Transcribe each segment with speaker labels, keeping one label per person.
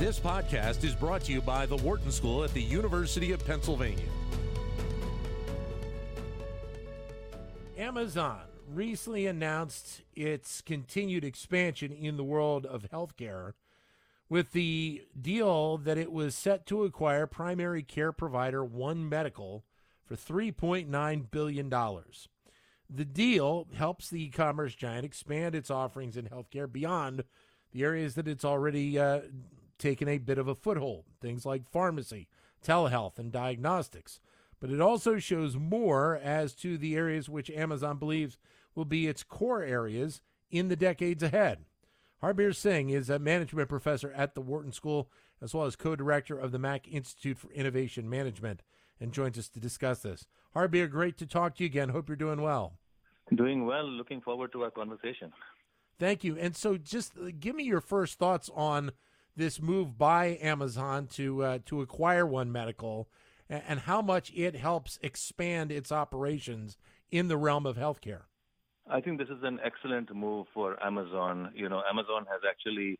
Speaker 1: This podcast is brought to you by the Wharton School at the University of Pennsylvania.
Speaker 2: Amazon recently announced its continued expansion in the world of healthcare with the deal that it was set to acquire primary care provider One Medical for $3.9 billion. The deal helps the e commerce giant expand its offerings in healthcare beyond the areas that it's already uh, taken a bit of a foothold, things like pharmacy, telehealth, and diagnostics. But it also shows more as to the areas which Amazon believes will be its core areas in the decades ahead. Harbir Singh is a management professor at the Wharton School, as well as co director of the Mack Institute for Innovation Management, and joins us to discuss this. Harbir, great to talk to you again. Hope you're doing well.
Speaker 3: Doing well. Looking forward to our conversation.
Speaker 2: Thank you. And so, just uh, give me your first thoughts on this move by Amazon to uh, to acquire One Medical, and, and how much it helps expand its operations in the realm of healthcare.
Speaker 3: I think this is an excellent move for Amazon. You know, Amazon has actually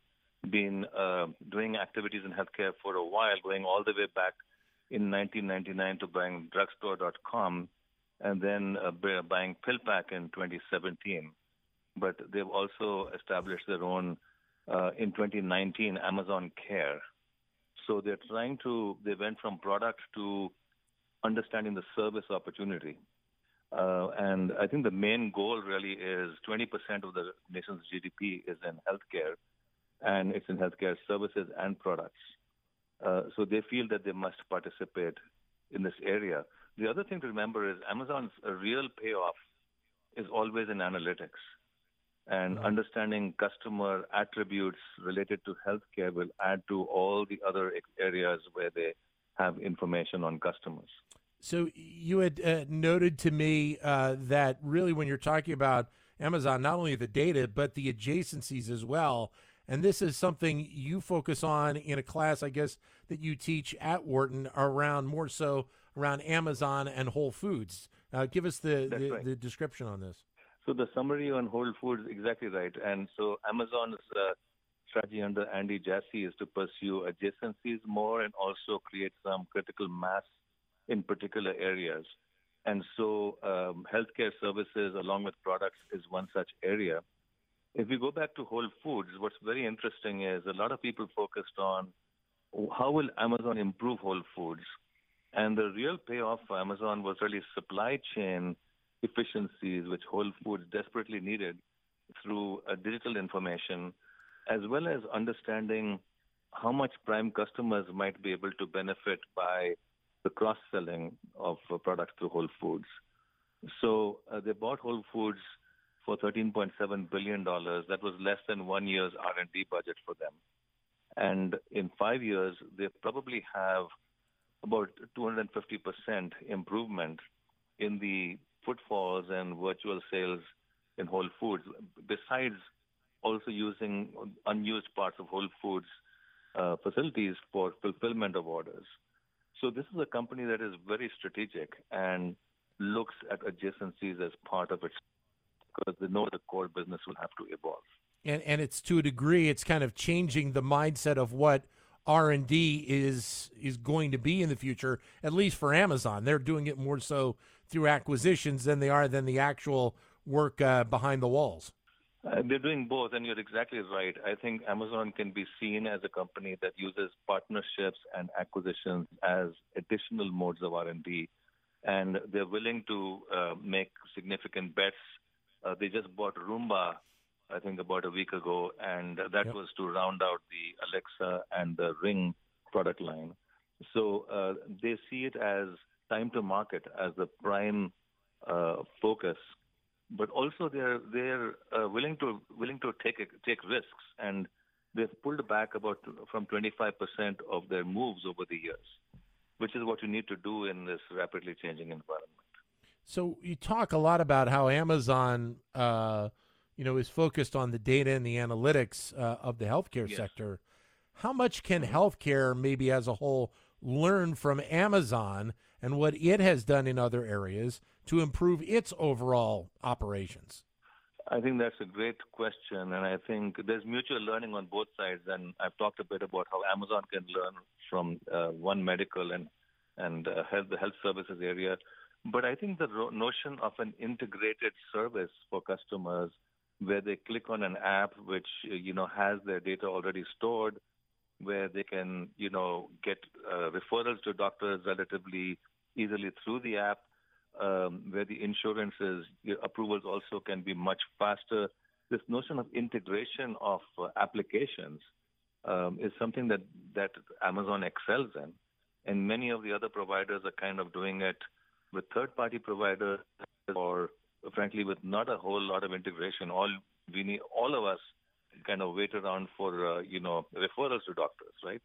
Speaker 3: been uh, doing activities in healthcare for a while, going all the way back in 1999 to buying drugstore.com and then uh, buying PillPack in 2017. But they've also established their own, uh, in 2019, Amazon Care. So they're trying to, they went from product to understanding the service opportunity. Uh, and I think the main goal really is 20% of the nation's GDP is in healthcare, and it's in healthcare services and products. Uh, so they feel that they must participate in this area. The other thing to remember is Amazon's real payoff is always in analytics. And mm-hmm. understanding customer attributes related to healthcare will add to all the other areas where they have information on customers.
Speaker 2: So you had uh, noted to me uh, that really when you're talking about Amazon, not only the data but the adjacencies as well. And this is something you focus on in a class, I guess, that you teach at Wharton around more so around Amazon and Whole Foods. Uh, give us the, the,
Speaker 3: right.
Speaker 2: the, description on this.
Speaker 3: So the summary on Whole Foods, exactly right. And so Amazon's uh, strategy under Andy Jassy is to pursue adjacencies more and also create some critical mass in particular areas. And so um, healthcare services along with products is one such area. If we go back to Whole Foods, what's very interesting is a lot of people focused on how will Amazon improve Whole Foods? And the real payoff for Amazon was really supply chain efficiencies, which Whole Foods desperately needed through uh, digital information, as well as understanding how much prime customers might be able to benefit by the cross-selling of uh, products through Whole Foods. So uh, they bought Whole Foods for $13.7 billion. That was less than one year's R&D budget for them. And in five years, they probably have about 250% improvement in the footfalls and virtual sales in Whole Foods, besides also using unused parts of Whole Foods uh, facilities for fulfillment of orders. So this is a company that is very strategic and looks at adjacencies as part of its because they know the core business will have to evolve.
Speaker 2: And and it's to a degree it's kind of changing the mindset of what R and D is is going to be in the future, at least for Amazon. They're doing it more so through acquisitions than they are than the actual work uh, behind the walls.
Speaker 3: Uh, they're doing both, and you're exactly right. I think Amazon can be seen as a company that uses partnerships and acquisitions as additional modes of R&D, and they're willing to uh, make significant bets. Uh, they just bought Roomba, I think, about a week ago, and that yep. was to round out the Alexa and the Ring product line. So uh, they see it as time to market as the prime uh, focus but also they're they're uh, willing to willing to take take risks, and they've pulled back about from 25% of their moves over the years, which is what you need to do in this rapidly changing environment.
Speaker 2: So you talk a lot about how Amazon, uh, you know, is focused on the data and the analytics uh, of the healthcare yes. sector. How much can mm-hmm. healthcare, maybe as a whole, learn from Amazon and what it has done in other areas to improve its overall operations?
Speaker 3: I think that's a great question, and I think there's mutual learning on both sides. And I've talked a bit about how Amazon can learn from uh, one medical and and uh, health, the health services area. But I think the ro- notion of an integrated service for customers, where they click on an app which you know has their data already stored, where they can you know get uh, referrals to doctors relatively easily through the app um, where the insurances approvals also can be much faster. This notion of integration of uh, applications um, is something that, that Amazon excels in. And many of the other providers are kind of doing it with third party providers or frankly with not a whole lot of integration. All we need, all of us kind of wait around for, uh, you know, referrals to doctors, right?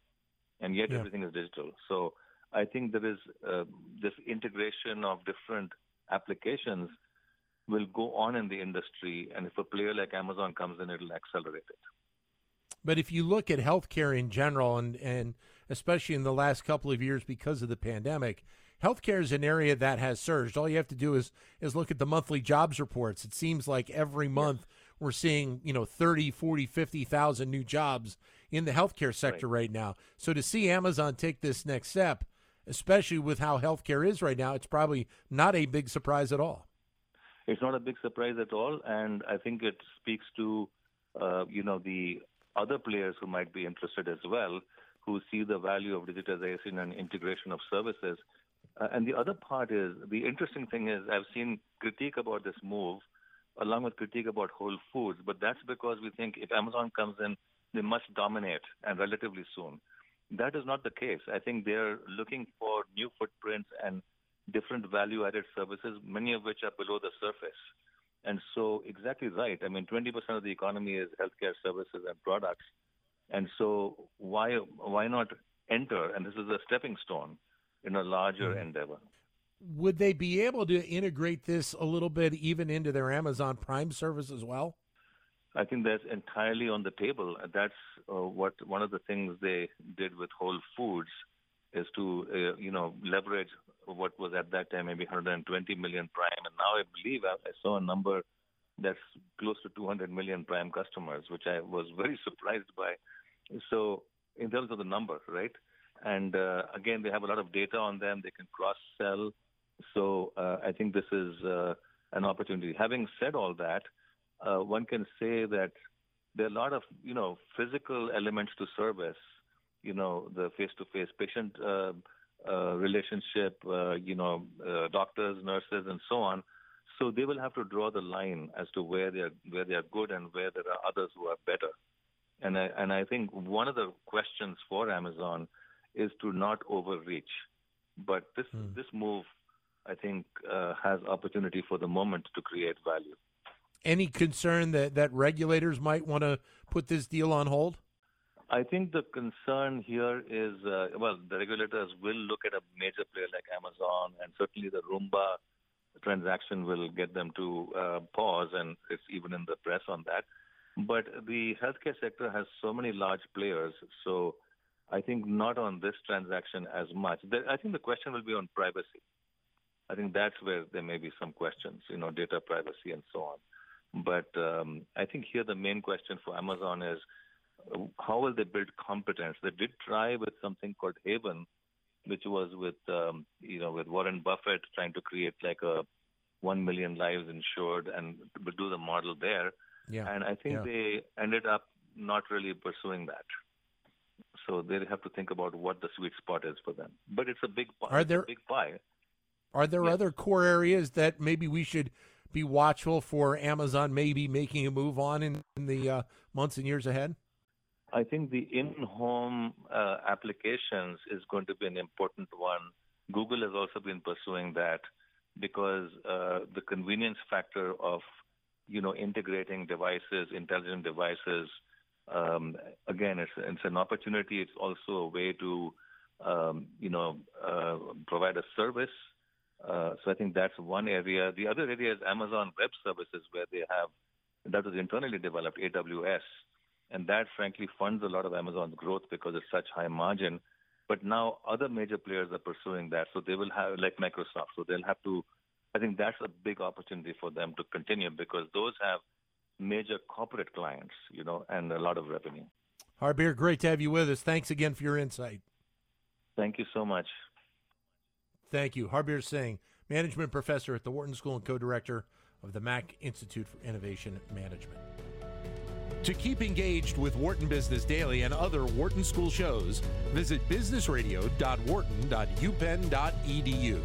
Speaker 3: And yet yeah. everything is digital. So I think there is uh, this integration of different applications will go on in the industry, and if a player like Amazon comes in, it'll accelerate it.
Speaker 2: But if you look at healthcare in general, and and especially in the last couple of years because of the pandemic, healthcare is an area that has surged. All you have to do is is look at the monthly jobs reports. It seems like every month we're seeing, you know, 30, 40, 50,000 new jobs in the healthcare sector right. right now. So to see Amazon take this next step, especially with how healthcare is right now, it's probably not a big surprise at all.
Speaker 3: It's not a big surprise at all, and I think it speaks to uh, you know the other players who might be interested as well, who see the value of digitization and integration of services. Uh, and the other part is the interesting thing is I've seen critique about this move, along with critique about Whole Foods, but that's because we think if Amazon comes in, they must dominate and relatively soon. That is not the case. I think they're looking for new footprints and different value added services, many of which are below the surface. And so, exactly right. I mean, 20% of the economy is healthcare services and products. And so, why why not enter? And this is a stepping stone in a larger mm-hmm. endeavor.
Speaker 2: Would they be able to integrate this a little bit even into their Amazon Prime service as well?
Speaker 3: I think that's entirely on the table. That's uh, what one of the things they did with Whole Foods is to uh, you know leverage what was at that time maybe 120 million Prime, and now I believe I, I saw a number that's close to 200 million Prime customers, which I was very surprised by. So in terms of the number, right? And uh, again, they have a lot of data on them. They can cross sell. So uh, I think this is uh, an opportunity. Having said all that, uh, one can say that there are a lot of you know physical elements to service. You know, the face-to-face patient uh, uh, relationship. Uh, you know, uh, doctors, nurses, and so on. So they will have to draw the line as to where they are where they are good and where there are others who are better. And I and I think one of the questions for Amazon is to not overreach. But this mm. this move, I think, uh, has opportunity for the moment to create value
Speaker 2: any concern that, that regulators might want to put this deal on hold?
Speaker 3: I think the concern here is uh, well, the regulators will look at a major player like Amazon, and certainly the Roomba transaction will get them to uh, pause, and it's even in the press on that. But the healthcare sector has so many large players, so I think not on this transaction as much. I think the question will be on privacy. I think that's where there may be some questions, you know, data privacy and so on. But um, I think here the main question for Amazon is how will they build competence? They did try with something called Haven, which was with um, you know with Warren Buffett trying to create like a one million lives insured and do the model there. Yeah. And I think yeah. they ended up not really pursuing that. So they have to think about what the sweet spot is for them. But it's a big pie. Are there big pie?
Speaker 2: Are there yes. other core areas that maybe we should be watchful for Amazon maybe making a move on in, in the uh, months and years ahead?
Speaker 3: I think the in-home uh, applications is going to be an important one. Google has also been pursuing that because uh, the convenience factor of you know integrating devices, intelligent devices. Um, again, it's it's an opportunity. It's also a way to um, you know uh, provide a service uh, so I think that's one area. The other area is Amazon Web Services, where they have that was internally developed AWS, and that frankly funds a lot of Amazon's growth because it's such high margin. But now other major players are pursuing that, so they will have like Microsoft, so they'll have to. I think that's a big opportunity for them to continue because those have major corporate clients, you know, and a lot of revenue.
Speaker 2: Harbir, great to have you with us. Thanks again for your insight.
Speaker 3: Thank you so much.
Speaker 2: Thank you. Harbir Singh, management professor at the Wharton School and co director of the Mack Institute for Innovation Management.
Speaker 1: To keep engaged with Wharton Business Daily and other Wharton School shows, visit businessradio.wharton.upenn.edu.